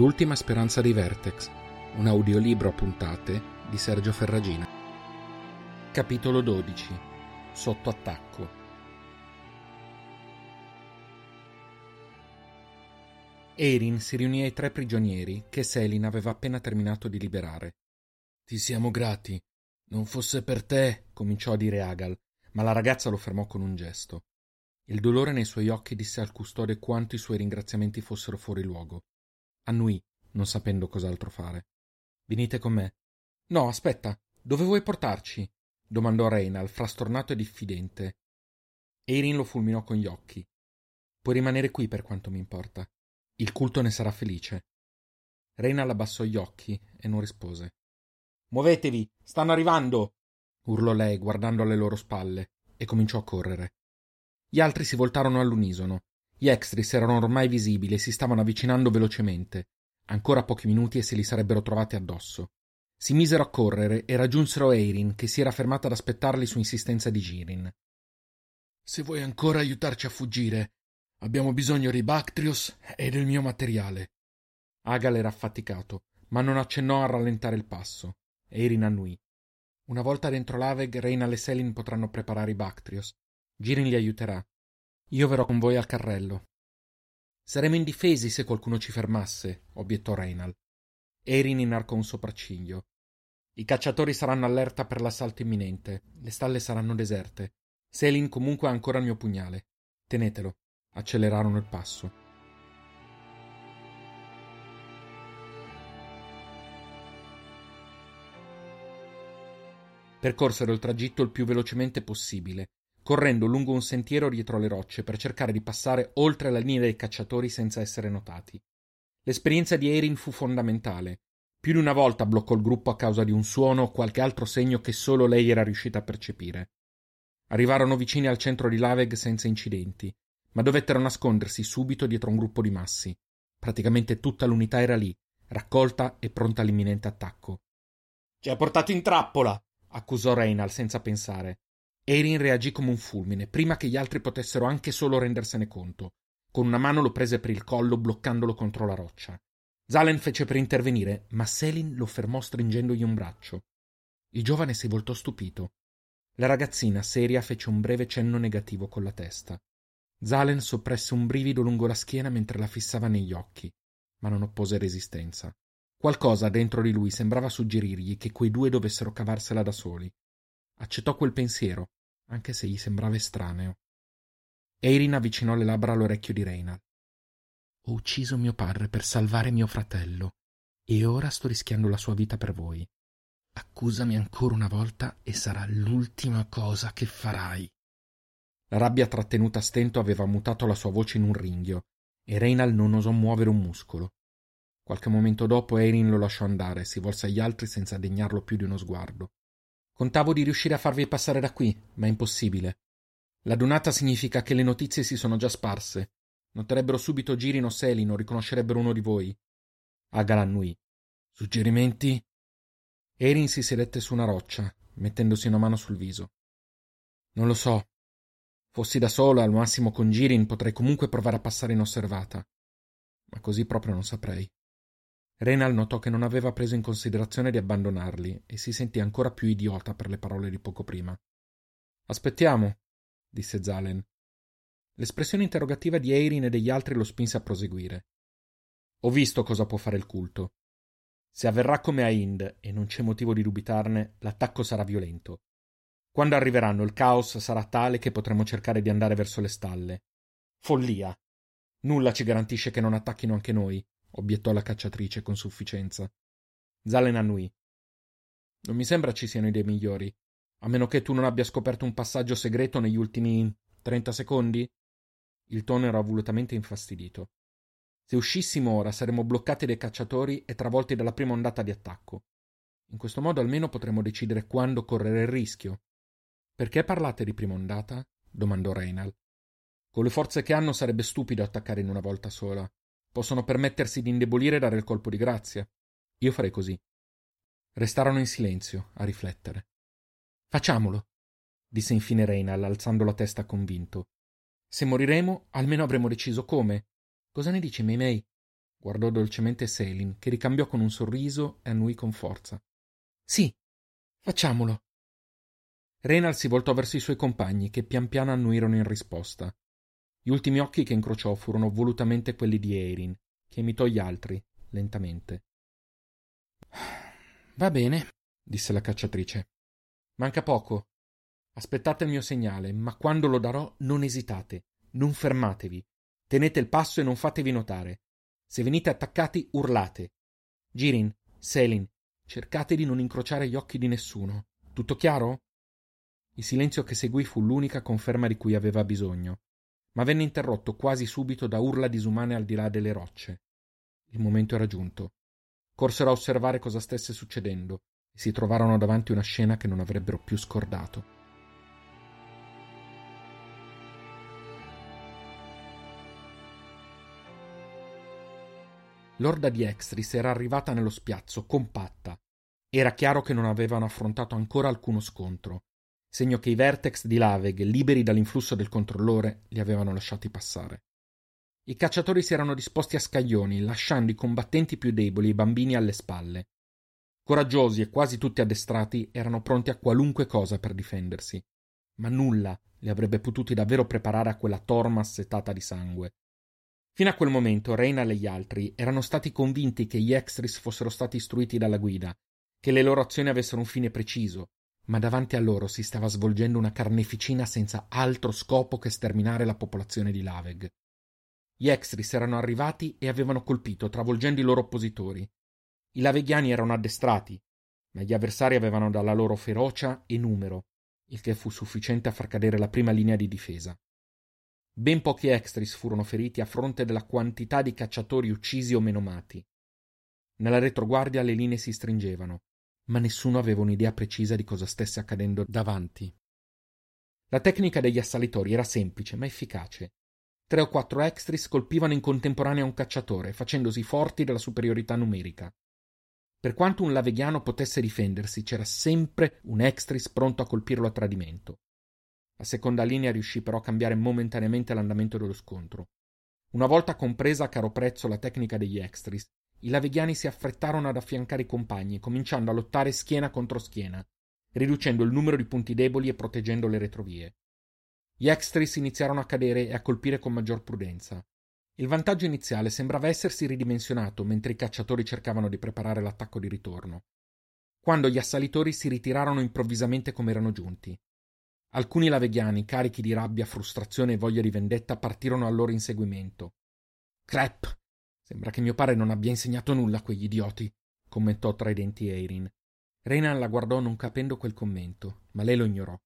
L'ultima speranza dei Vertex, un audiolibro a puntate di Sergio Ferragina. Capitolo 12. Sotto attacco. Erin si riunì ai tre prigionieri che Selin aveva appena terminato di liberare. Ti siamo grati. Non fosse per te, cominciò a dire Agal, ma la ragazza lo fermò con un gesto. Il dolore nei suoi occhi disse al custode quanto i suoi ringraziamenti fossero fuori luogo annui, non sapendo cos'altro fare. Venite con me. No, aspetta, dove vuoi portarci? domandò Reynal, frastornato e diffidente. Erin lo fulminò con gli occhi. Puoi rimanere qui per quanto mi importa. Il culto ne sarà felice. Reynal abbassò gli occhi e non rispose. Muovetevi, stanno arrivando! urlò lei guardando alle loro spalle e cominciò a correre. Gli altri si voltarono all'unisono. Gli extris erano ormai visibili e si stavano avvicinando velocemente. Ancora pochi minuti e se li sarebbero trovati addosso. Si misero a correre e raggiunsero Eirin, che si era fermata ad aspettarli su insistenza di Girin. Se vuoi ancora aiutarci a fuggire, abbiamo bisogno di Bactrios e del mio materiale. Agal era affaticato, ma non accennò a rallentare il passo. Eirin annui. Una volta dentro l'Aveg, Reina e Selin potranno preparare i Bactrios. Girin li aiuterà. Io verrò con voi al carrello. Saremo indifesi se qualcuno ci fermasse, obiettò Reynal. Erin inarcò un sopracciglio. I cacciatori saranno allerta per l'assalto imminente. Le stalle saranno deserte. Selin comunque ha ancora il mio pugnale. Tenetelo. Accelerarono il passo. Percorsero il tragitto il più velocemente possibile, correndo lungo un sentiero dietro le rocce per cercare di passare oltre la linea dei cacciatori senza essere notati. L'esperienza di Erin fu fondamentale. Più di una volta bloccò il gruppo a causa di un suono o qualche altro segno che solo lei era riuscita a percepire. Arrivarono vicini al centro di Laveg senza incidenti, ma dovettero nascondersi subito dietro un gruppo di massi. Praticamente tutta l'unità era lì, raccolta e pronta all'imminente attacco. Ci ha portato in trappola! accusò Reynal senza pensare. Erin reagì come un fulmine, prima che gli altri potessero anche solo rendersene conto. Con una mano lo prese per il collo, bloccandolo contro la roccia. Zalen fece per intervenire, ma Selin lo fermò stringendogli un braccio. Il giovane si voltò stupito. La ragazzina, seria, fece un breve cenno negativo con la testa. Zalen soppresse un brivido lungo la schiena mentre la fissava negli occhi, ma non oppose resistenza. Qualcosa dentro di lui sembrava suggerirgli che quei due dovessero cavarsela da soli. Accettò quel pensiero, anche se gli sembrava estraneo. Eirin avvicinò le labbra all'orecchio di Reynald. Ho ucciso mio padre per salvare mio fratello e ora sto rischiando la sua vita per voi. Accusami ancora una volta e sarà l'ultima cosa che farai. La rabbia trattenuta a stento aveva mutato la sua voce in un ringhio e Reynald non osò muovere un muscolo. Qualche momento dopo Eirin lo lasciò andare e si volse agli altri senza degnarlo più di uno sguardo. Contavo di riuscire a farvi passare da qui, ma è impossibile. La donata significa che le notizie si sono già sparse. Noterebbero subito Girin o Selin o riconoscerebbero uno di voi. Agal annui. Suggerimenti? Erin si sedette su una roccia, mettendosi una mano sul viso. Non lo so. Fossi da sola, al massimo con Girin, potrei comunque provare a passare inosservata. Ma così proprio non saprei. Renal notò che non aveva preso in considerazione di abbandonarli e si sentì ancora più idiota per le parole di poco prima. Aspettiamo, disse Zalen. L'espressione interrogativa di Eirin e degli altri lo spinse a proseguire. Ho visto cosa può fare il culto. Se avverrà come a Ind, e non c'è motivo di dubitarne, l'attacco sarà violento. Quando arriveranno il caos sarà tale che potremo cercare di andare verso le stalle. Follia. Nulla ci garantisce che non attacchino anche noi, obiettò la cacciatrice con sufficienza. Zalen annui. Non mi sembra ci siano idee migliori, a meno che tu non abbia scoperto un passaggio segreto negli ultimi trenta secondi? Il tono era volutamente infastidito. Se uscissimo ora saremmo bloccati dai cacciatori e travolti dalla prima ondata di attacco. In questo modo almeno potremmo decidere quando correre il rischio. Perché parlate di prima ondata? domandò Reynal. Con le forze che hanno sarebbe stupido attaccare in una volta sola. Possono permettersi di indebolire e dare il colpo di grazia. Io farei così. Restarono in silenzio, a riflettere. Facciamolo, disse infine Reynal, alzando la testa convinto. Se moriremo, almeno avremo deciso come. Cosa ne dici, Meimei? Guardò dolcemente Selin, che ricambiò con un sorriso e annui con forza. Sì, facciamolo. Renal si voltò verso i suoi compagni, che pian piano annuirono in risposta. Gli ultimi occhi che incrociò furono volutamente quelli di Erin, che imitò gli altri, lentamente. Va bene, disse la cacciatrice. Manca poco. Aspettate il mio segnale, ma quando lo darò non esitate, non fermatevi. Tenete il passo e non fatevi notare. Se venite attaccati, urlate. Girin, Selin, cercate di non incrociare gli occhi di nessuno. Tutto chiaro? Il silenzio che seguì fu l'unica conferma di cui aveva bisogno, ma venne interrotto quasi subito da urla disumane al di là delle rocce. Il momento era giunto. Corsero a osservare cosa stesse succedendo e si trovarono davanti una scena che non avrebbero più scordato. L'orda di Extris era arrivata nello spiazzo, compatta. Era chiaro che non avevano affrontato ancora alcuno scontro, segno che i vertex di Laveg, liberi dall'influsso del controllore, li avevano lasciati passare. I cacciatori si erano disposti a scaglioni, lasciando i combattenti più deboli e i bambini alle spalle. Coraggiosi e quasi tutti addestrati, erano pronti a qualunque cosa per difendersi, ma nulla li avrebbe potuti davvero preparare a quella torma assetata di sangue. Fino a quel momento Reynal e gli altri erano stati convinti che gli Extris fossero stati istruiti dalla guida, che le loro azioni avessero un fine preciso, ma davanti a loro si stava svolgendo una carneficina senza altro scopo che sterminare la popolazione di Laveg. Gli Extris erano arrivati e avevano colpito, travolgendo i loro oppositori. I Laveghiani erano addestrati, ma gli avversari avevano dalla loro ferocia e numero, il che fu sufficiente a far cadere la prima linea di difesa. Ben pochi extris furono feriti a fronte della quantità di cacciatori uccisi o menomati. Nella retroguardia le linee si stringevano, ma nessuno aveva un'idea precisa di cosa stesse accadendo davanti. La tecnica degli assalitori era semplice ma efficace. Tre o quattro extris colpivano in contemporanea un cacciatore, facendosi forti della superiorità numerica. Per quanto un laveghiano potesse difendersi, c'era sempre un extris pronto a colpirlo a tradimento. La seconda linea riuscì però a cambiare momentaneamente l'andamento dello scontro. Una volta compresa a caro prezzo la tecnica degli extris, i laveghiani si affrettarono ad affiancare i compagni, cominciando a lottare schiena contro schiena, riducendo il numero di punti deboli e proteggendo le retrovie. Gli extris iniziarono a cadere e a colpire con maggior prudenza. Il vantaggio iniziale sembrava essersi ridimensionato mentre i cacciatori cercavano di preparare l'attacco di ritorno. Quando gli assalitori si ritirarono improvvisamente come erano giunti. Alcuni laveghiani, carichi di rabbia, frustrazione e voglia di vendetta, partirono al loro inseguimento. Crep! Sembra che mio padre non abbia insegnato nulla a quegli idioti, commentò tra i denti Eirin. Renan la guardò non capendo quel commento, ma lei lo ignorò.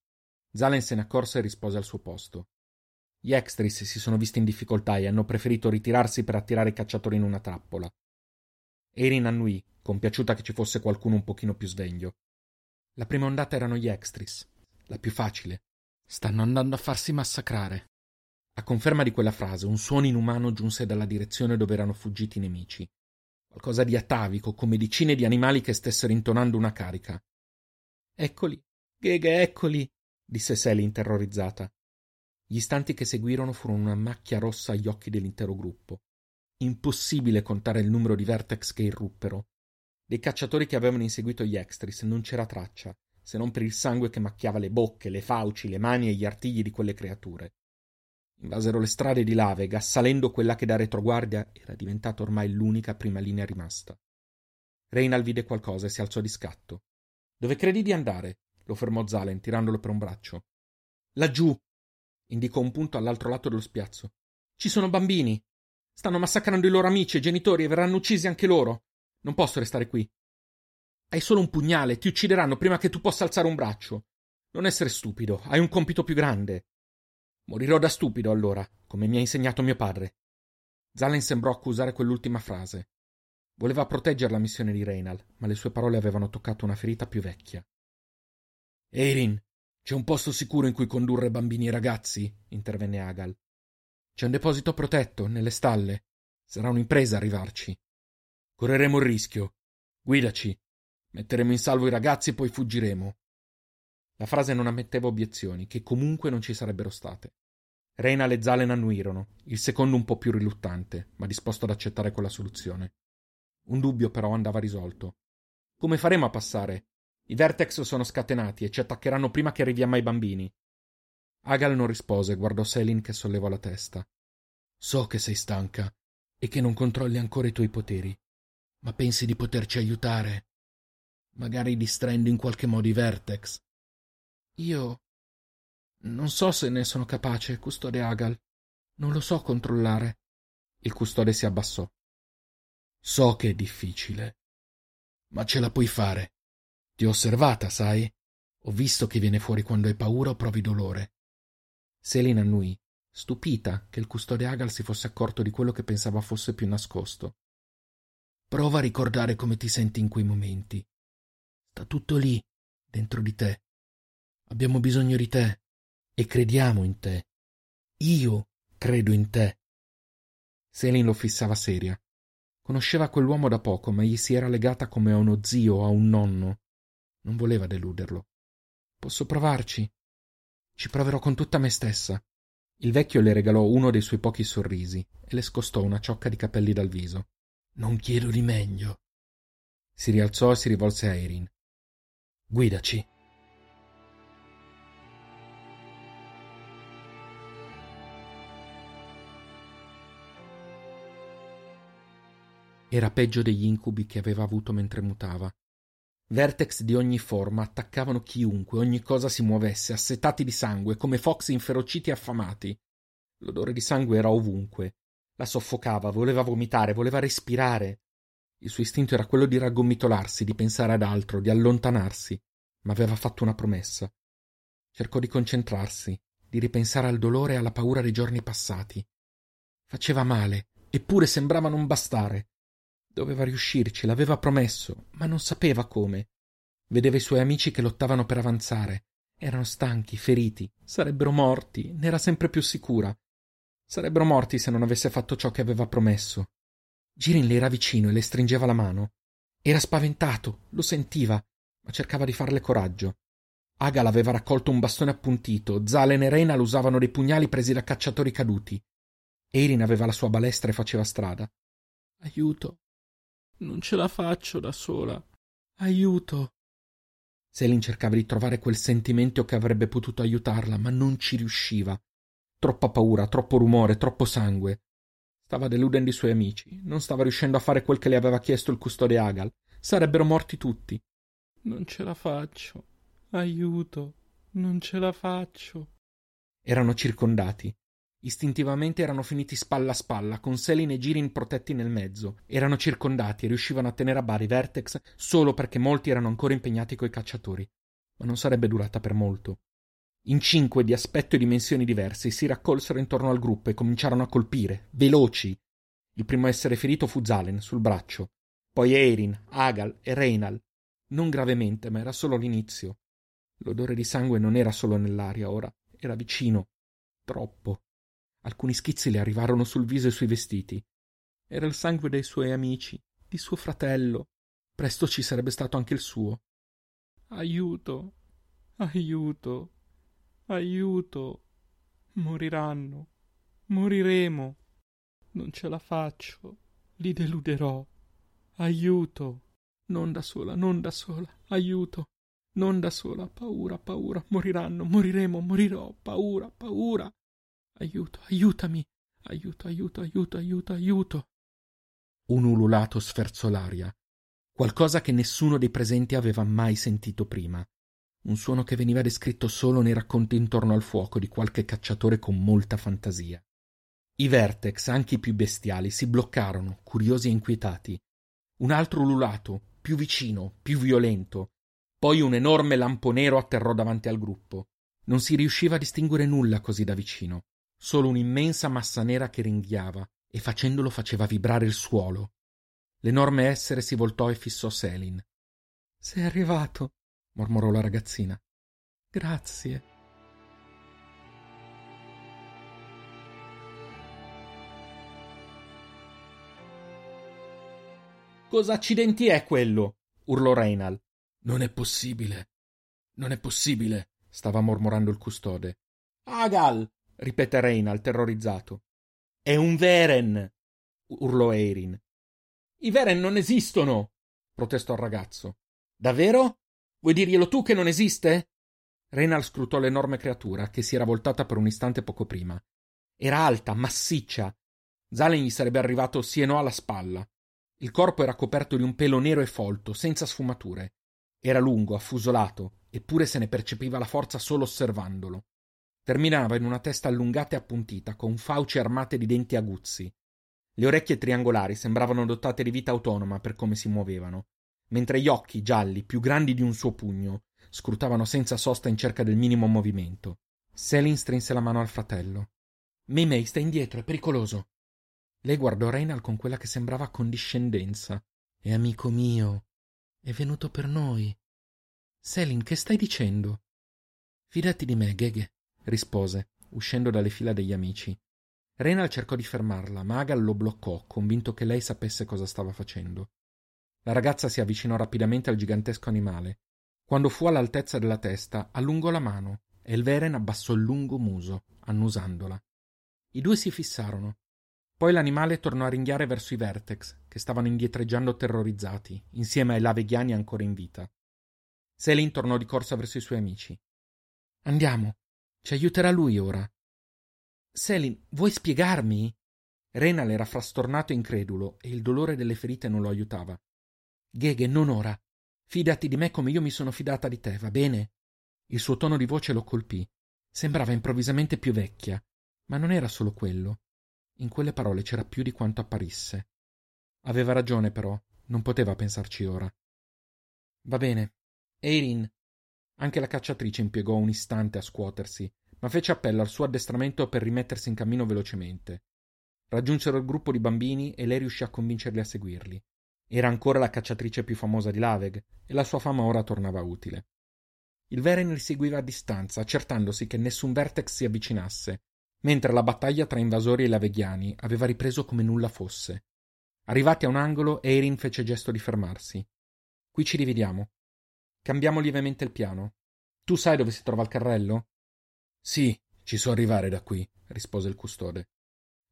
Zalen se ne accorse e rispose al suo posto. Gli extris si sono visti in difficoltà e hanno preferito ritirarsi per attirare i cacciatori in una trappola. Erin annui, compiaciuta che ci fosse qualcuno un pochino più sveglio. La prima ondata erano gli extris, la più facile. Stanno andando a farsi massacrare. A conferma di quella frase, un suono inumano giunse dalla direzione dove erano fuggiti i nemici. Qualcosa di atavico, come decine di animali che stessero intonando una carica. Eccoli, Gheghe, eccoli, disse Sally terrorizzata. Gli istanti che seguirono furono una macchia rossa agli occhi dell'intero gruppo. Impossibile contare il numero di vertex che irruppero. Dei cacciatori che avevano inseguito gli extris non c'era traccia se non per il sangue che macchiava le bocche, le fauci, le mani e gli artigli di quelle creature. Invasero le strade di Lavega, assalendo quella che da retroguardia era diventata ormai l'unica prima linea rimasta. Reinal vide qualcosa e si alzò di scatto. Dove credi di andare? lo fermò Zalen, tirandolo per un braccio. Laggiù, indicò un punto all'altro lato dello spiazzo. Ci sono bambini. Stanno massacrando i loro amici e genitori e verranno uccisi anche loro. Non posso restare qui. Hai solo un pugnale, ti uccideranno prima che tu possa alzare un braccio. Non essere stupido, hai un compito più grande. Morirò da stupido allora, come mi ha insegnato mio padre. Zalen sembrò accusare quell'ultima frase. Voleva proteggere la missione di Reynal, ma le sue parole avevano toccato una ferita più vecchia. Eirin, c'è un posto sicuro in cui condurre bambini e ragazzi? intervenne Agal. C'è un deposito protetto, nelle stalle. Sarà un'impresa arrivarci. Correremo il rischio. Guidaci. Metteremo in salvo i ragazzi e poi fuggiremo. La frase non ammetteva obiezioni, che comunque non ci sarebbero state. Reynal e Zalen annuirono, il secondo un po' più riluttante, ma disposto ad accettare quella soluzione. Un dubbio però andava risolto. Come faremo a passare? I Vertex sono scatenati e ci attaccheranno prima che arriviamo ai bambini. Agal non rispose, guardò Selin che sollevò la testa. So che sei stanca e che non controlli ancora i tuoi poteri, ma pensi di poterci aiutare? Magari distraendo in qualche modo i Vertex? Io non so se ne sono capace, custode Agal. Non lo so controllare. Il custode si abbassò. So che è difficile, ma ce la puoi fare. Ti ho osservata, sai? Ho visto che viene fuori quando hai paura o provi dolore. Selina annui, stupita che il custode Agal si fosse accorto di quello che pensava fosse più nascosto. Prova a ricordare come ti senti in quei momenti. Sta tutto lì, dentro di te. Abbiamo bisogno di te e crediamo in te. Io credo in te. Selin lo fissava seria. Conosceva quell'uomo da poco, ma gli si era legata come a uno zio o a un nonno. Non voleva deluderlo. Posso provarci? Ci proverò con tutta me stessa. Il vecchio le regalò uno dei suoi pochi sorrisi e le scostò una ciocca di capelli dal viso. Non chiedo di meglio. Si rialzò e si rivolse a Erin. Guidaci. Era peggio degli incubi che aveva avuto mentre mutava. Vertex di ogni forma attaccavano chiunque, ogni cosa si muovesse, assetati di sangue, come fox inferociti e affamati. L'odore di sangue era ovunque. La soffocava, voleva vomitare, voleva respirare. Il suo istinto era quello di raggomitolarsi, di pensare ad altro, di allontanarsi, ma aveva fatto una promessa. Cercò di concentrarsi, di ripensare al dolore e alla paura dei giorni passati. Faceva male, eppure sembrava non bastare. Doveva riuscirci, l'aveva promesso, ma non sapeva come. Vedeva i suoi amici che lottavano per avanzare. Erano stanchi, feriti, sarebbero morti, ne era sempre più sicura. Sarebbero morti se non avesse fatto ciò che aveva promesso. Girin le era vicino e le stringeva la mano. Era spaventato, lo sentiva, ma cercava di farle coraggio. Agal aveva raccolto un bastone appuntito, Zalen e Reina usavano dei pugnali presi da cacciatori caduti. Erin aveva la sua balestra e faceva strada. Aiuto, non ce la faccio da sola. Aiuto. Selin cercava di trovare quel sentimento che avrebbe potuto aiutarla, ma non ci riusciva. Troppa paura, troppo rumore, troppo sangue. Stava deludendo i suoi amici, non stava riuscendo a fare quel che le aveva chiesto il custode Agal. Sarebbero morti tutti. Non ce la faccio. Aiuto. Non ce la faccio. Erano circondati. Istintivamente erano finiti spalla a spalla, con Selin e Girin protetti nel mezzo. Erano circondati e riuscivano a tenere a bari Vertex solo perché molti erano ancora impegnati coi cacciatori. Ma non sarebbe durata per molto. In cinque di aspetto e dimensioni diverse si raccolsero intorno al gruppo e cominciarono a colpire, veloci. Il primo a essere ferito fu Zalen, sul braccio. Poi Erin, Agal e Reynal. Non gravemente, ma era solo l'inizio. L'odore di sangue non era solo nell'aria ora, era vicino. Troppo. Alcuni schizzi le arrivarono sul viso e sui vestiti. Era il sangue dei suoi amici, di suo fratello. Presto ci sarebbe stato anche il suo. Aiuto, aiuto, aiuto. Moriranno, moriremo. Non ce la faccio, li deluderò. Aiuto. Non da sola, non da sola, aiuto. Non da sola, paura, paura, moriranno, moriremo, morirò, paura, paura. Aiuto, aiutami. Aiuto, aiuto, aiuto, aiuto, aiuto. Un ululato sferzò l'aria. Qualcosa che nessuno dei presenti aveva mai sentito prima. Un suono che veniva descritto solo nei racconti intorno al fuoco di qualche cacciatore con molta fantasia. I vertex, anche i più bestiali, si bloccarono, curiosi e inquietati. Un altro ululato, più vicino, più violento. Poi un enorme lampo nero atterrò davanti al gruppo. Non si riusciva a distinguere nulla così da vicino solo un'immensa massa nera che ringhiava e facendolo faceva vibrare il suolo. L'enorme essere si voltò e fissò Selin. Sei arrivato, mormorò la ragazzina. Grazie. Cosa accidenti è quello? urlò Reinal. Non è possibile. Non è possibile, stava mormorando il custode. Agal! Ripete Reynal terrorizzato. È un Veren! urlò Erin. I Veren non esistono! protestò il ragazzo. Davvero? Vuoi dirglielo tu che non esiste? Reynal scrutò l'enorme creatura che si era voltata per un istante poco prima. Era alta, massiccia. Zalen gli sarebbe arrivato sì e no alla spalla. Il corpo era coperto di un pelo nero e folto, senza sfumature. Era lungo, affusolato, eppure se ne percepiva la forza solo osservandolo. Terminava in una testa allungata e appuntita, con fauci armate di denti aguzzi. Le orecchie triangolari sembravano dotate di vita autonoma per come si muovevano, mentre gli occhi gialli, più grandi di un suo pugno, scrutavano senza sosta in cerca del minimo movimento. Selin strinse la mano al fratello. Mimei, sta indietro, è pericoloso. Lei guardò Reynal con quella che sembrava condiscendenza. È amico mio. È venuto per noi. Selin, che stai dicendo? Fidati di me, Gheghe, rispose, uscendo dalle fila degli amici. Reynal cercò di fermarla, ma Agal lo bloccò, convinto che lei sapesse cosa stava facendo. La ragazza si avvicinò rapidamente al gigantesco animale. Quando fu all'altezza della testa, allungò la mano e il Veren abbassò il lungo muso, annusandola. I due si fissarono. Poi l'animale tornò a ringhiare verso i Vertex, che stavano indietreggiando terrorizzati, insieme ai laveghiani ancora in vita. Selin tornò di corsa verso i suoi amici. Andiamo. Ci aiuterà lui ora. Selin, vuoi spiegarmi? Renal era frastornato e incredulo, e il dolore delle ferite non lo aiutava. Gheghe, non ora. Fidati di me come io mi sono fidata di te, va bene? Il suo tono di voce lo colpì. Sembrava improvvisamente più vecchia, ma non era solo quello. In quelle parole c'era più di quanto apparisse. Aveva ragione, però, non poteva pensarci ora. Va bene. Erin. Anche la cacciatrice impiegò un istante a scuotersi, ma fece appello al suo addestramento per rimettersi in cammino velocemente. Raggiunsero il gruppo di bambini e lei riuscì a convincerli a seguirli. Era ancora la cacciatrice più famosa di Laveg e la sua fama ora tornava utile. Il Veren li seguiva a distanza, accertandosi che nessun Vertex si avvicinasse, mentre la battaglia tra invasori e laveghiani aveva ripreso come nulla fosse. Arrivati a un angolo, Erin fece gesto di fermarsi. Qui ci dividiamo. Cambiamo lievemente il piano. Tu sai dove si trova il carrello? Sì, ci so arrivare da qui, rispose il custode.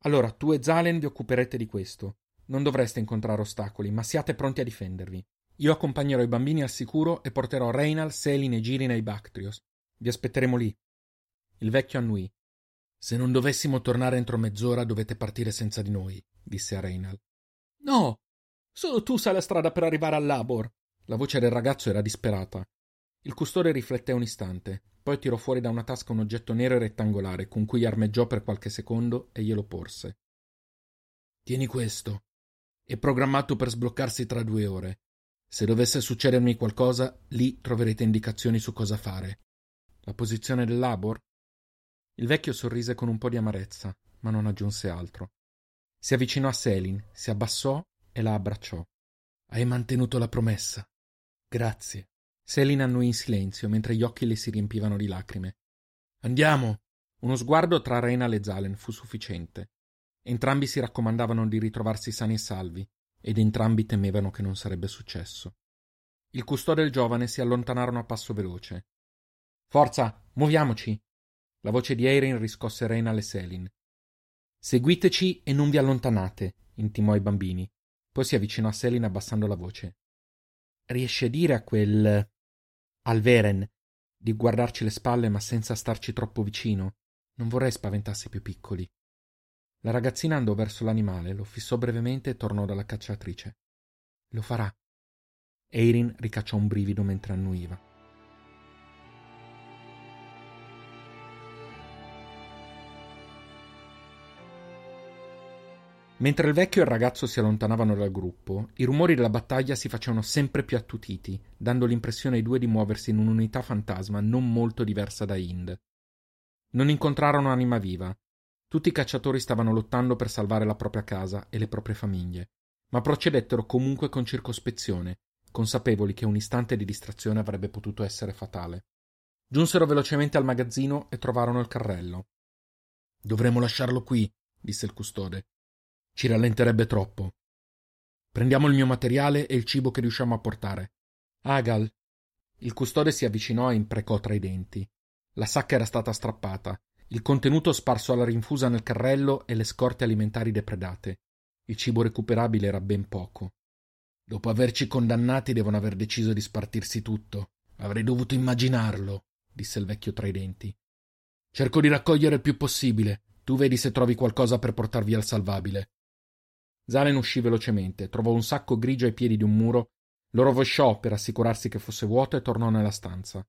Allora tu e Zalen vi occuperete di questo. Non dovreste incontrare ostacoli, ma siate pronti a difendervi. Io accompagnerò i bambini al sicuro e porterò Reynal, Selin e Girin ai Bactrios. Vi aspetteremo lì. Il vecchio annui. Se non dovessimo tornare entro mezz'ora dovete partire senza di noi, disse a Reynal. No! Solo tu sai la strada per arrivare al Labor. La voce del ragazzo era disperata. Il custode rifletté un istante, poi tirò fuori da una tasca un oggetto nero e rettangolare con cui armeggiò per qualche secondo e glielo porse. Tieni questo. È programmato per sbloccarsi tra due ore. Se dovesse succedermi qualcosa, lì troverete indicazioni su cosa fare. La posizione del Labor? Il vecchio sorrise con un po' di amarezza, ma non aggiunse altro. Si avvicinò a Selin, si abbassò e la abbracciò. Hai mantenuto la promessa. Grazie. Selin annui in silenzio, mentre gli occhi le si riempivano di lacrime. Andiamo. Uno sguardo tra Rena e Zalen fu sufficiente. Entrambi si raccomandavano di ritrovarsi sani e salvi, ed entrambi temevano che non sarebbe successo. Il custode e il giovane si allontanarono a passo veloce. Forza, muoviamoci! La voce di Erin riscosse Rena e Selin. Seguiteci e non vi allontanate, intimò ai bambini. Poi si avvicinò a Selin abbassando la voce. Riesce a dire a quel. al Veren di guardarci le spalle ma senza starci troppo vicino? Non vorrei spaventarsi più piccoli. La ragazzina andò verso l'animale, lo fissò brevemente e tornò dalla cacciatrice. Lo farà. Erin ricacciò un brivido mentre annuiva. Mentre il vecchio e il ragazzo si allontanavano dal gruppo, i rumori della battaglia si facevano sempre più attutiti, dando l'impressione ai due di muoversi in un'unità fantasma non molto diversa da Ind. Non incontrarono anima viva. Tutti i cacciatori stavano lottando per salvare la propria casa e le proprie famiglie, ma procedettero comunque con circospezione, consapevoli che un istante di distrazione avrebbe potuto essere fatale. Giunsero velocemente al magazzino e trovarono il carrello. Dovremmo lasciarlo qui, disse il custode. Ci rallenterebbe troppo. Prendiamo il mio materiale e il cibo che riusciamo a portare. Agal. Il custode si avvicinò e imprecò tra i denti. La sacca era stata strappata. Il contenuto sparso alla rinfusa nel carrello e le scorte alimentari depredate. Il cibo recuperabile era ben poco. Dopo averci condannati devono aver deciso di spartirsi tutto. Avrei dovuto immaginarlo, disse il vecchio tra i denti. Cerco di raccogliere il più possibile. Tu vedi se trovi qualcosa per portar via il salvabile. Zalen uscì velocemente, trovò un sacco grigio ai piedi di un muro, lo rovesciò per assicurarsi che fosse vuoto e tornò nella stanza.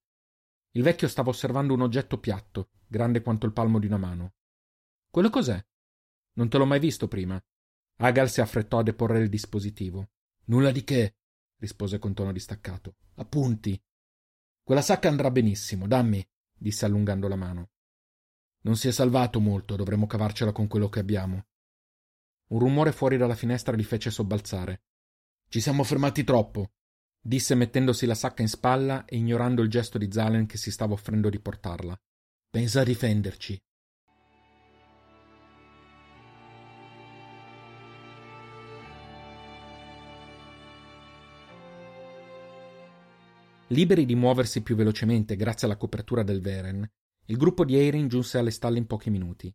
Il vecchio stava osservando un oggetto piatto, grande quanto il palmo di una mano. Quello cos'è? Non te l'ho mai visto prima. Agal si affrettò a deporre il dispositivo. Nulla di che, rispose con tono distaccato. Appunti. Quella sacca andrà benissimo, dammi, disse allungando la mano. Non si è salvato molto, dovremmo cavarcela con quello che abbiamo. Un rumore fuori dalla finestra li fece sobbalzare. Ci siamo fermati troppo, disse mettendosi la sacca in spalla e ignorando il gesto di Zalen che si stava offrendo di portarla. Pensa a difenderci. Liberi di muoversi più velocemente grazie alla copertura del Veren, il gruppo di Eirin giunse alle stalle in pochi minuti.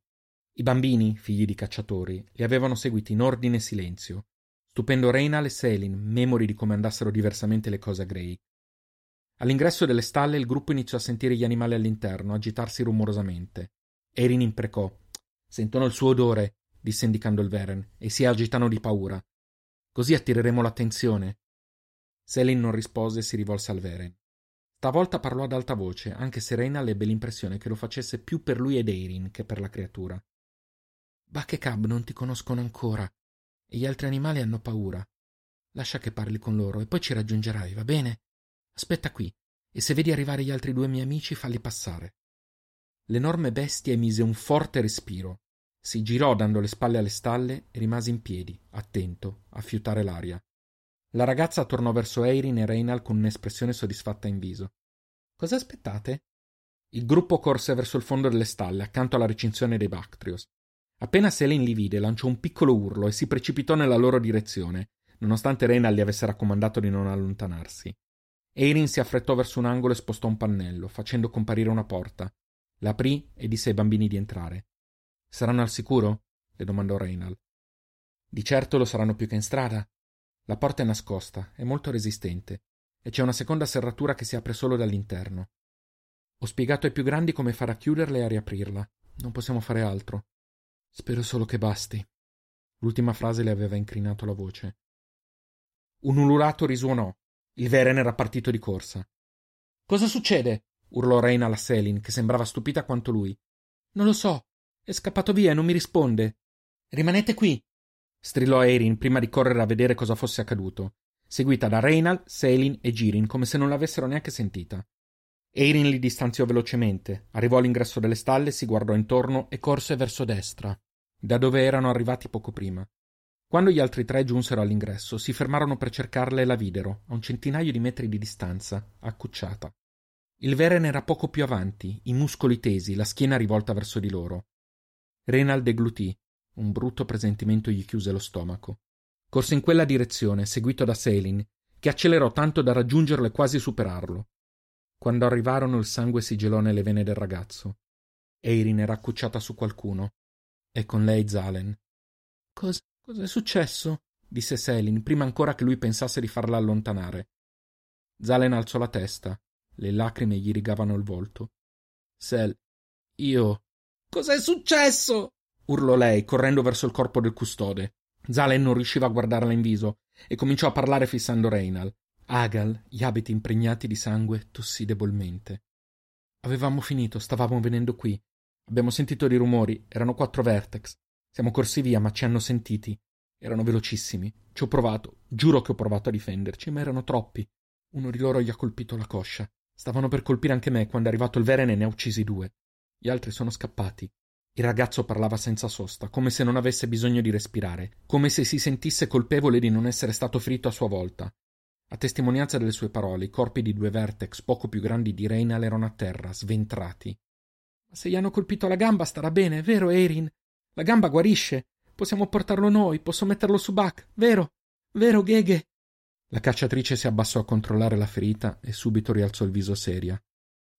I bambini, figli di cacciatori, li avevano seguiti in ordine e silenzio, stupendo Reynal e Selin, memori di come andassero diversamente le cose a Grey. All'ingresso delle stalle il gruppo iniziò a sentire gli animali all'interno agitarsi rumorosamente. Erin imprecò. Sentono il suo odore, disse indicando il Veren, e si agitano di paura. Così attireremo l'attenzione. Selin non rispose e si rivolse al Veren. Stavolta parlò ad alta voce, anche se Reynal ebbe l'impressione che lo facesse più per lui ed Eirin che per la creatura. Buck Cab non ti conoscono ancora e gli altri animali hanno paura. Lascia che parli con loro e poi ci raggiungerai, va bene? Aspetta qui e se vedi arrivare gli altri due miei amici falli passare. L'enorme bestia emise un forte respiro, si girò dando le spalle alle stalle e rimase in piedi, attento, a fiutare l'aria. La ragazza tornò verso Eirin e Reynal con un'espressione soddisfatta in viso. Cosa aspettate? Il gruppo corse verso il fondo delle stalle, accanto alla recinzione dei Bactrios. Appena Selene li vide, lanciò un piccolo urlo e si precipitò nella loro direzione, nonostante Reynal gli avesse raccomandato di non allontanarsi. Erin si affrettò verso un angolo e spostò un pannello, facendo comparire una porta. L'aprì e disse ai bambini di entrare. Saranno al sicuro? le domandò Reynal. Di certo lo saranno più che in strada. La porta è nascosta, è molto resistente, e c'è una seconda serratura che si apre solo dall'interno. Ho spiegato ai più grandi come fare a chiuderla e a riaprirla. Non possiamo fare altro. Spero solo che basti. L'ultima frase le aveva incrinato la voce. Un ululato risuonò. Il Veren era partito di corsa. Cosa succede? urlò Reina alla Selin, che sembrava stupita quanto lui. Non lo so. È scappato via e non mi risponde. Rimanete qui, strillò Erin prima di correre a vedere cosa fosse accaduto, seguita da Reynald, Selin e Girin come se non l'avessero neanche sentita. Erin li distanziò velocemente, arrivò all'ingresso delle stalle, si guardò intorno e corse verso destra, da dove erano arrivati poco prima. Quando gli altri tre giunsero all'ingresso, si fermarono per cercarla e la videro, a un centinaio di metri di distanza, accucciata. Il Veren era poco più avanti, i muscoli tesi, la schiena rivolta verso di loro. Renald deglutì, un brutto presentimento gli chiuse lo stomaco. Corse in quella direzione, seguito da Selin, che accelerò tanto da raggiungerlo e quasi superarlo. Quando arrivarono il sangue si gelò nelle vene del ragazzo. Eirin era accucciata su qualcuno. E con lei Zalen. Cosa, cos'è successo? disse Selin, prima ancora che lui pensasse di farla allontanare. Zalen alzò la testa. Le lacrime gli rigavano il volto. Sel, io. Cos'è successo? urlò lei, correndo verso il corpo del custode. Zalen non riusciva a guardarla in viso e cominciò a parlare fissando Reynal. Agal, gli abiti impregnati di sangue, tossì debolmente. Avevamo finito, stavamo venendo qui. Abbiamo sentito dei rumori, erano quattro vertex. Siamo corsi via, ma ci hanno sentiti. Erano velocissimi. Ci ho provato, giuro che ho provato a difenderci, ma erano troppi. Uno di loro gli ha colpito la coscia. Stavano per colpire anche me quando è arrivato il Veren e ne ha uccisi due. Gli altri sono scappati. Il ragazzo parlava senza sosta, come se non avesse bisogno di respirare, come se si sentisse colpevole di non essere stato ferito a sua volta. A testimonianza delle sue parole, i corpi di due vertex poco più grandi di Reynal erano a terra, sventrati. Ma se gli hanno colpito la gamba starà bene, vero, Erin? La gamba guarisce. Possiamo portarlo noi, posso metterlo su Buck, vero? Vero, Gheghe? La cacciatrice si abbassò a controllare la ferita e subito rialzò il viso seria.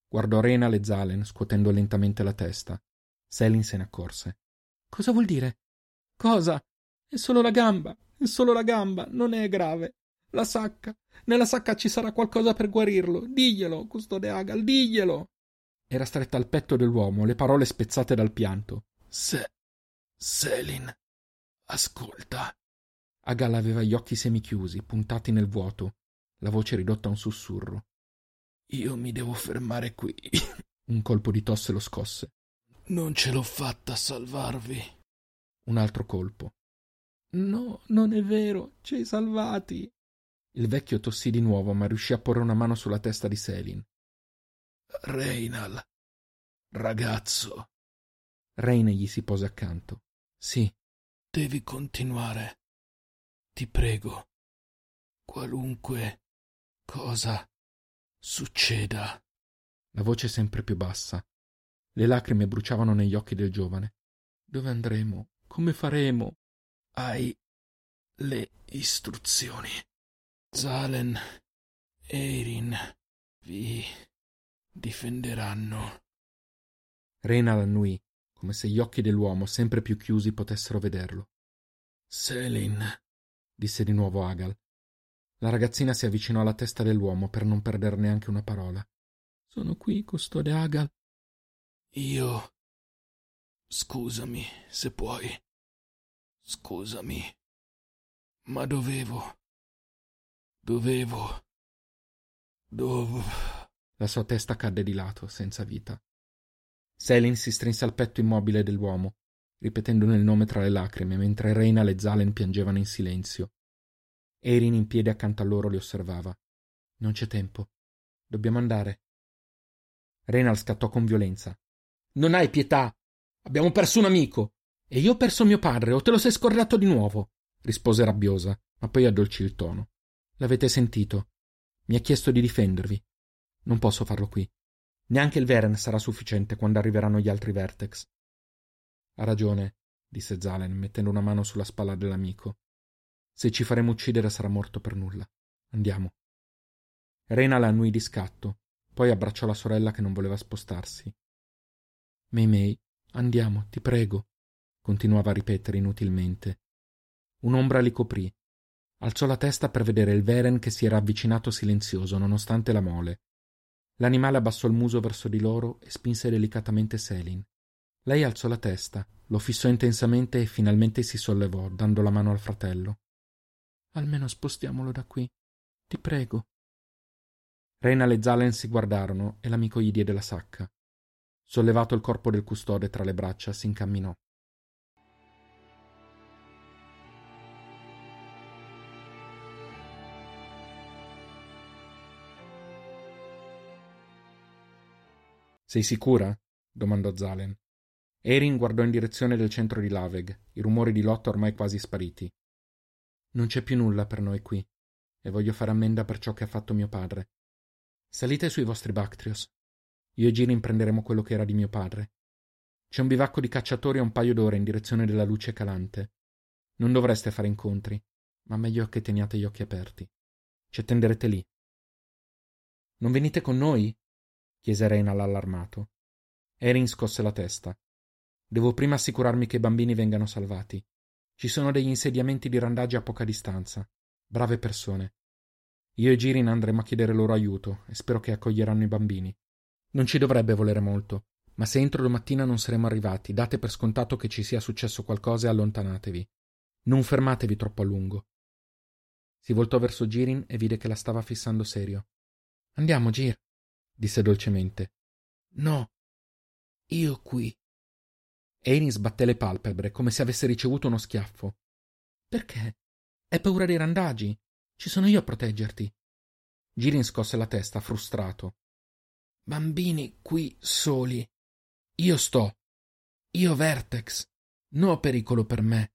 Guardò Reynal e Zalen, scuotendo lentamente la testa. Selin se ne accorse. Cosa vuol dire? Cosa? È solo la gamba, è solo la gamba, non è grave. La sacca. Nella sacca ci sarà qualcosa per guarirlo. Diglielo, custode Agal, diglielo. Era stretta al petto dell'uomo, le parole spezzate dal pianto. Se. Selin. Ascolta. Agal aveva gli occhi semichiusi, puntati nel vuoto, la voce ridotta a un sussurro. Io mi devo fermare qui. Un colpo di tosse lo scosse. Non ce l'ho fatta a salvarvi. Un altro colpo. No, non è vero, ci hai salvati. Il vecchio tossì di nuovo, ma riuscì a porre una mano sulla testa di Selin. Reinal, ragazzo. Reine gli si pose accanto. Sì. Devi continuare. Ti prego. Qualunque cosa succeda. La voce sempre più bassa. Le lacrime bruciavano negli occhi del giovane. Dove andremo? Come faremo? Hai le istruzioni. Zalen, Eirin, vi difenderanno. Rena l'annui, come se gli occhi dell'uomo sempre più chiusi potessero vederlo. Selin, disse di nuovo Agal. La ragazzina si avvicinò alla testa dell'uomo per non perdere neanche una parola. Sono qui, custode Agal. Io. Scusami, se puoi. Scusami. Ma dovevo. Dovevo. Dov. La sua testa cadde di lato, senza vita. Selin si strinse al petto immobile dell'uomo, ripetendone il nome tra le lacrime, mentre Reina e Zalen piangevano in silenzio. Erin in piedi accanto a loro li osservava. Non c'è tempo. Dobbiamo andare. Reynal scattò con violenza. Non hai pietà. Abbiamo perso un amico. E io ho perso mio padre, o te lo sei scordato di nuovo? rispose rabbiosa, ma poi addolcì il tono. L'avete sentito. Mi ha chiesto di difendervi. Non posso farlo qui. Neanche il Veren sarà sufficiente quando arriveranno gli altri Vertex. Ha ragione, disse Zalen, mettendo una mano sulla spalla dell'amico. Se ci faremo uccidere sarà morto per nulla. Andiamo. Rena la annui di scatto, poi abbracciò la sorella che non voleva spostarsi. Mei Mei, andiamo, ti prego, continuava a ripetere inutilmente. Un'ombra li coprì. Alzò la testa per vedere il Veren che si era avvicinato silenzioso nonostante la mole. L'animale abbassò il muso verso di loro e spinse delicatamente Selin. Lei alzò la testa, lo fissò intensamente e finalmente si sollevò, dando la mano al fratello. Almeno spostiamolo da qui. Ti prego. Renal e Zalen si guardarono e l'amico gli diede la sacca. Sollevato il corpo del custode tra le braccia, si incamminò. Sei sicura? domandò Zalen. Erin guardò in direzione del centro di Laveg, i rumori di lotta ormai quasi spariti. Non c'è più nulla per noi qui, e voglio fare ammenda per ciò che ha fatto mio padre. Salite sui vostri Bactrios. Io e Girin prenderemo quello che era di mio padre. C'è un bivacco di cacciatori a un paio d'ore in direzione della luce calante. Non dovreste fare incontri, ma meglio che teniate gli occhi aperti. Ci attenderete lì. Non venite con noi? Chiese Reynal allarmato. Erin scosse la testa. Devo prima assicurarmi che i bambini vengano salvati. Ci sono degli insediamenti di randaggi a poca distanza. Brave persone. Io e Girin andremo a chiedere loro aiuto e spero che accoglieranno i bambini. Non ci dovrebbe volere molto, ma se entro domattina non saremo arrivati, date per scontato che ci sia successo qualcosa e allontanatevi. Non fermatevi troppo a lungo. Si voltò verso Girin e vide che la stava fissando serio. Andiamo, Gir, disse dolcemente. No, io qui. Erin sbatté le palpebre come se avesse ricevuto uno schiaffo. Perché? Hai paura dei randagi? Ci sono io a proteggerti. Girin scosse la testa, frustrato. Bambini qui soli. Io sto. Io Vertex. No pericolo per me.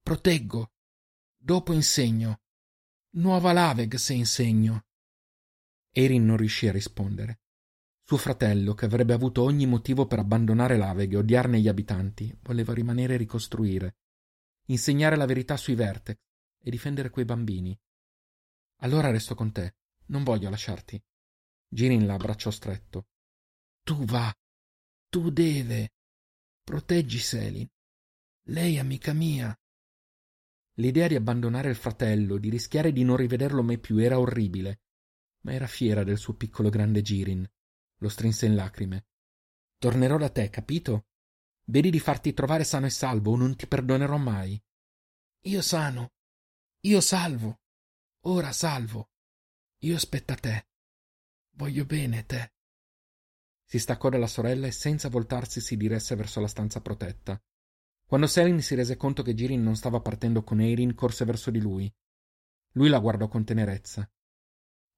Proteggo. Dopo insegno. Nuova Laveg se insegno. Erin non riuscì a rispondere. Suo fratello, che avrebbe avuto ogni motivo per abbandonare Laveg e odiarne gli abitanti, voleva rimanere e ricostruire. Insegnare la verità sui Vertex e difendere quei bambini. Allora resto con te. Non voglio lasciarti. Girin la abbracciò stretto. Tu va. Tu deve. Proteggi Selin. Lei, amica mia. L'idea di abbandonare il fratello, di rischiare di non rivederlo mai più, era orribile, ma era fiera del suo piccolo grande Girin. Lo strinse in lacrime. Tornerò da te, capito? Vedi di farti trovare sano e salvo non ti perdonerò mai. Io sano. Io salvo. Ora salvo. Io aspetta te. Voglio bene te. Si staccò dalla sorella e senza voltarsi si diresse verso la stanza protetta. Quando Selin si rese conto che Girin non stava partendo con Erin, corse verso di lui. Lui la guardò con tenerezza.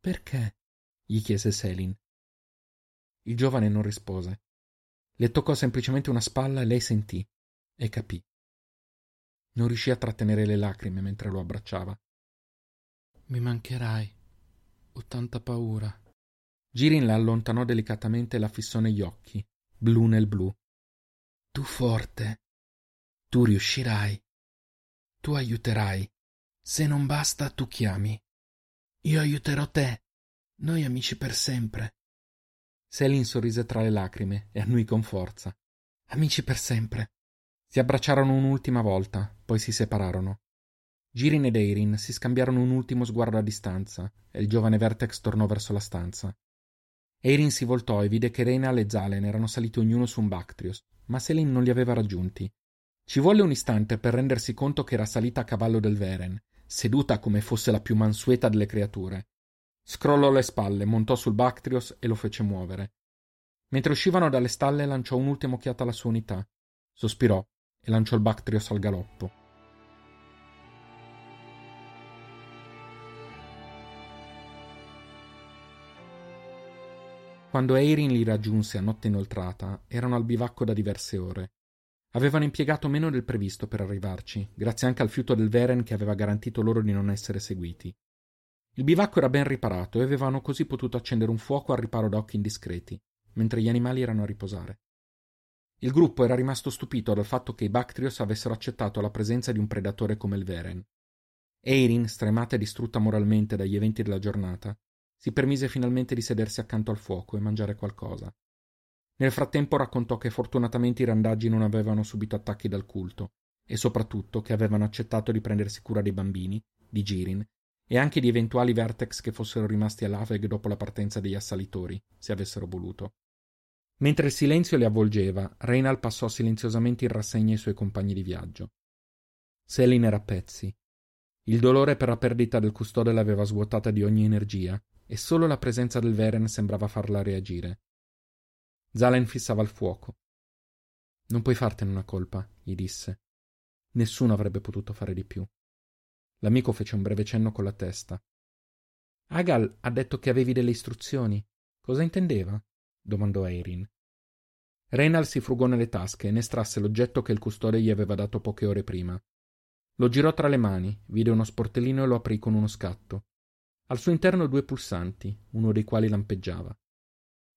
Perché? gli chiese Selin. Il giovane non rispose. Le toccò semplicemente una spalla e lei sentì e capì. Non riuscì a trattenere le lacrime mentre lo abbracciava. Mi mancherai. Ho tanta paura. Girin la allontanò delicatamente e la fissò negli occhi, blu nel blu. Tu forte. Tu riuscirai. Tu aiuterai. Se non basta, tu chiami. Io aiuterò te. Noi amici per sempre. Selin sorrise tra le lacrime e annui con forza. Amici per sempre. Si abbracciarono un'ultima volta, poi si separarono. Girin ed Eirin si scambiarono un ultimo sguardo a distanza e il giovane Vertex tornò verso la stanza. Erin si voltò e vide che Reynal e Zalen erano saliti ognuno su un Bactrios, ma Selin non li aveva raggiunti. Ci volle un istante per rendersi conto che era salita a cavallo del Veren, seduta come fosse la più mansueta delle creature. Scrollò le spalle, montò sul Bactrios e lo fece muovere. Mentre uscivano dalle stalle lanciò un'ultima occhiata alla sua unità, sospirò e lanciò il Bactrios al galoppo. Quando Eirin li raggiunse a notte inoltrata, erano al bivacco da diverse ore. Avevano impiegato meno del previsto per arrivarci, grazie anche al fiuto del Veren che aveva garantito loro di non essere seguiti. Il bivacco era ben riparato e avevano così potuto accendere un fuoco al riparo da occhi indiscreti, mentre gli animali erano a riposare. Il gruppo era rimasto stupito dal fatto che i Bactrios avessero accettato la presenza di un predatore come il Veren. Eirin, stremata e distrutta moralmente dagli eventi della giornata, si permise finalmente di sedersi accanto al fuoco e mangiare qualcosa. Nel frattempo raccontò che fortunatamente i randaggi non avevano subito attacchi dal culto e soprattutto che avevano accettato di prendersi cura dei bambini, di Girin e anche di eventuali vertex che fossero rimasti a Laveg dopo la partenza degli assalitori, se avessero voluto. Mentre il silenzio li avvolgeva, Reynal passò silenziosamente in rassegna ai suoi compagni di viaggio. Selin era a pezzi. Il dolore per la perdita del custode l'aveva svuotata di ogni energia e solo la presenza del Veren sembrava farla reagire. Zalen fissava il fuoco. Non puoi fartene una colpa, gli disse. Nessuno avrebbe potuto fare di più. L'amico fece un breve cenno con la testa. Agal ha detto che avevi delle istruzioni. Cosa intendeva? domandò Eirin. Reynal si frugò nelle tasche e ne estrasse l'oggetto che il custode gli aveva dato poche ore prima. Lo girò tra le mani, vide uno sportellino e lo aprì con uno scatto. Al suo interno due pulsanti, uno dei quali lampeggiava.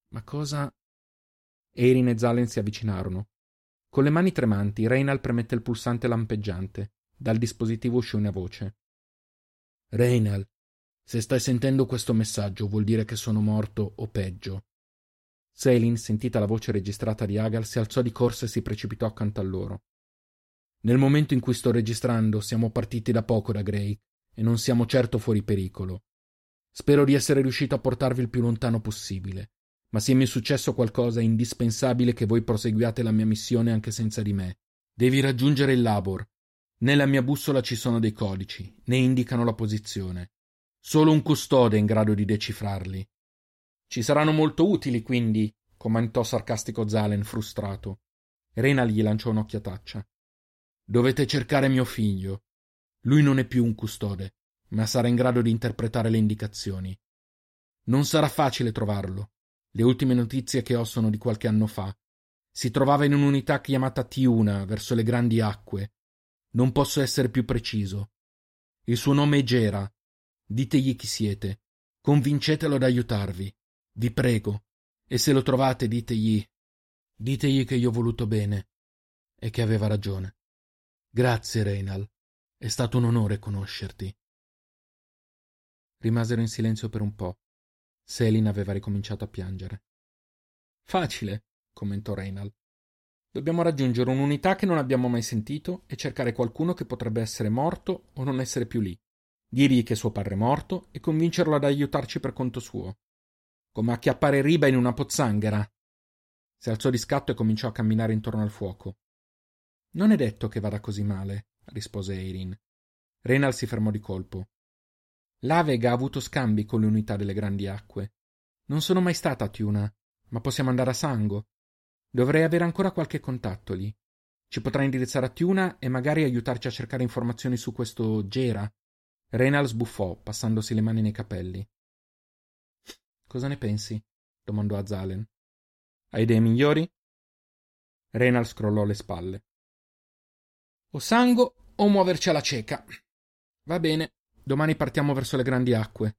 Ma cosa. Erin e Zalen si avvicinarono. Con le mani tremanti, Reynal premette il pulsante lampeggiante. Dal dispositivo uscì una voce. Reynal, se stai sentendo questo messaggio vuol dire che sono morto o peggio. Selin, sentita la voce registrata di Agal, si alzò di corsa e si precipitò accanto a loro. Nel momento in cui sto registrando siamo partiti da poco da Grey e non siamo certo fuori pericolo. Spero di essere riuscito a portarvi il più lontano possibile, ma se mi è successo qualcosa è indispensabile che voi proseguiate la mia missione anche senza di me. Devi raggiungere il Labor. Nella mia bussola ci sono dei codici, ne indicano la posizione. Solo un custode è in grado di decifrarli. Ci saranno molto utili, quindi, commentò sarcastico Zalen, frustrato. Rena gli lanciò un'occhiataccia. Dovete cercare mio figlio. Lui non è più un custode ma sarà in grado di interpretare le indicazioni. Non sarà facile trovarlo. Le ultime notizie che ho sono di qualche anno fa. Si trovava in un'unità chiamata Tiuna, verso le grandi acque. Non posso essere più preciso. Il suo nome è Gera. Ditegli chi siete. Convincetelo ad aiutarvi. Vi prego. E se lo trovate, ditegli. Ditegli che gli ho voluto bene e che aveva ragione. Grazie, Reynal. È stato un onore conoscerti. Rimasero in silenzio per un po'. Selin aveva ricominciato a piangere. Facile, commentò Reynal. Dobbiamo raggiungere un'unità che non abbiamo mai sentito e cercare qualcuno che potrebbe essere morto o non essere più lì. Dirgli che suo padre è morto e convincerlo ad aiutarci per conto suo. Come acchiappare Riba in una pozzanghera. Si alzò di scatto e cominciò a camminare intorno al fuoco. Non è detto che vada così male, rispose Eirin. Renal si fermò di colpo. L'Avega ha avuto scambi con le unità delle grandi acque. Non sono mai stata a Tiuna, ma possiamo andare a Sango. Dovrei avere ancora qualche contatto lì. Ci potrà indirizzare a Tiuna e magari aiutarci a cercare informazioni su questo Gera. Renal sbuffò, passandosi le mani nei capelli. Cosa ne pensi? domandò a Zalen. Hai idee migliori? Renal scrollò le spalle. O sango o muoverci alla cieca. Va bene, domani partiamo verso le grandi acque.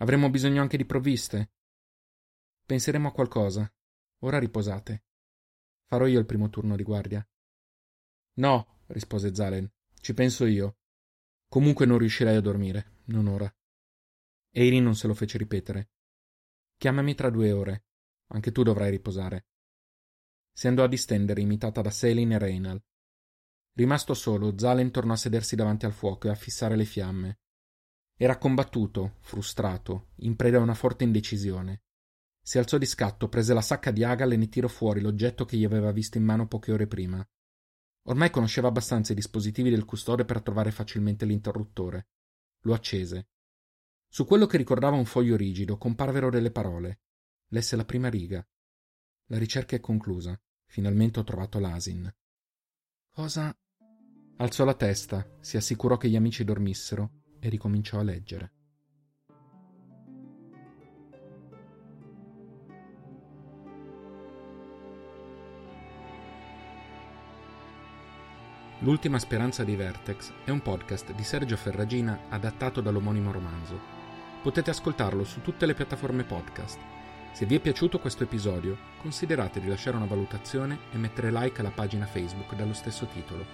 Avremo bisogno anche di provviste. Penseremo a qualcosa. Ora riposate. Farò io il primo turno di guardia. No, rispose Zalen. Ci penso io. Comunque non riuscirei a dormire, non ora. Eiri non se lo fece ripetere. Chiamami tra due ore. Anche tu dovrai riposare. Si andò a distendere, imitata da Selin e Reynal. Rimasto solo, Zalen tornò a sedersi davanti al fuoco e a fissare le fiamme. Era combattuto, frustrato, in preda a una forte indecisione. Si alzò di scatto, prese la sacca di Agal e ne tirò fuori l'oggetto che gli aveva visto in mano poche ore prima. Ormai conosceva abbastanza i dispositivi del custode per trovare facilmente l'interruttore. Lo accese. Su quello che ricordava un foglio rigido comparvero delle parole. Lesse la prima riga. La ricerca è conclusa. Finalmente ho trovato l'Asin. Cosa? Alzò la testa, si assicurò che gli amici dormissero e ricominciò a leggere. L'ultima speranza di Vertex è un podcast di Sergio Ferragina adattato dall'omonimo romanzo. Potete ascoltarlo su tutte le piattaforme podcast. Se vi è piaciuto questo episodio, considerate di lasciare una valutazione e mettere like alla pagina Facebook dallo stesso titolo.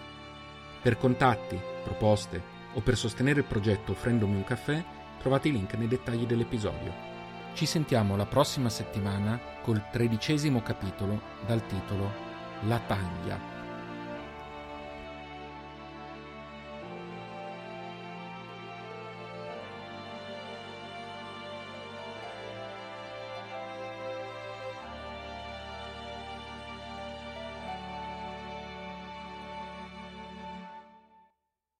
Per contatti, proposte o per sostenere il progetto offrendomi un caffè, trovate i link nei dettagli dell'episodio. Ci sentiamo la prossima settimana col tredicesimo capitolo dal titolo La taglia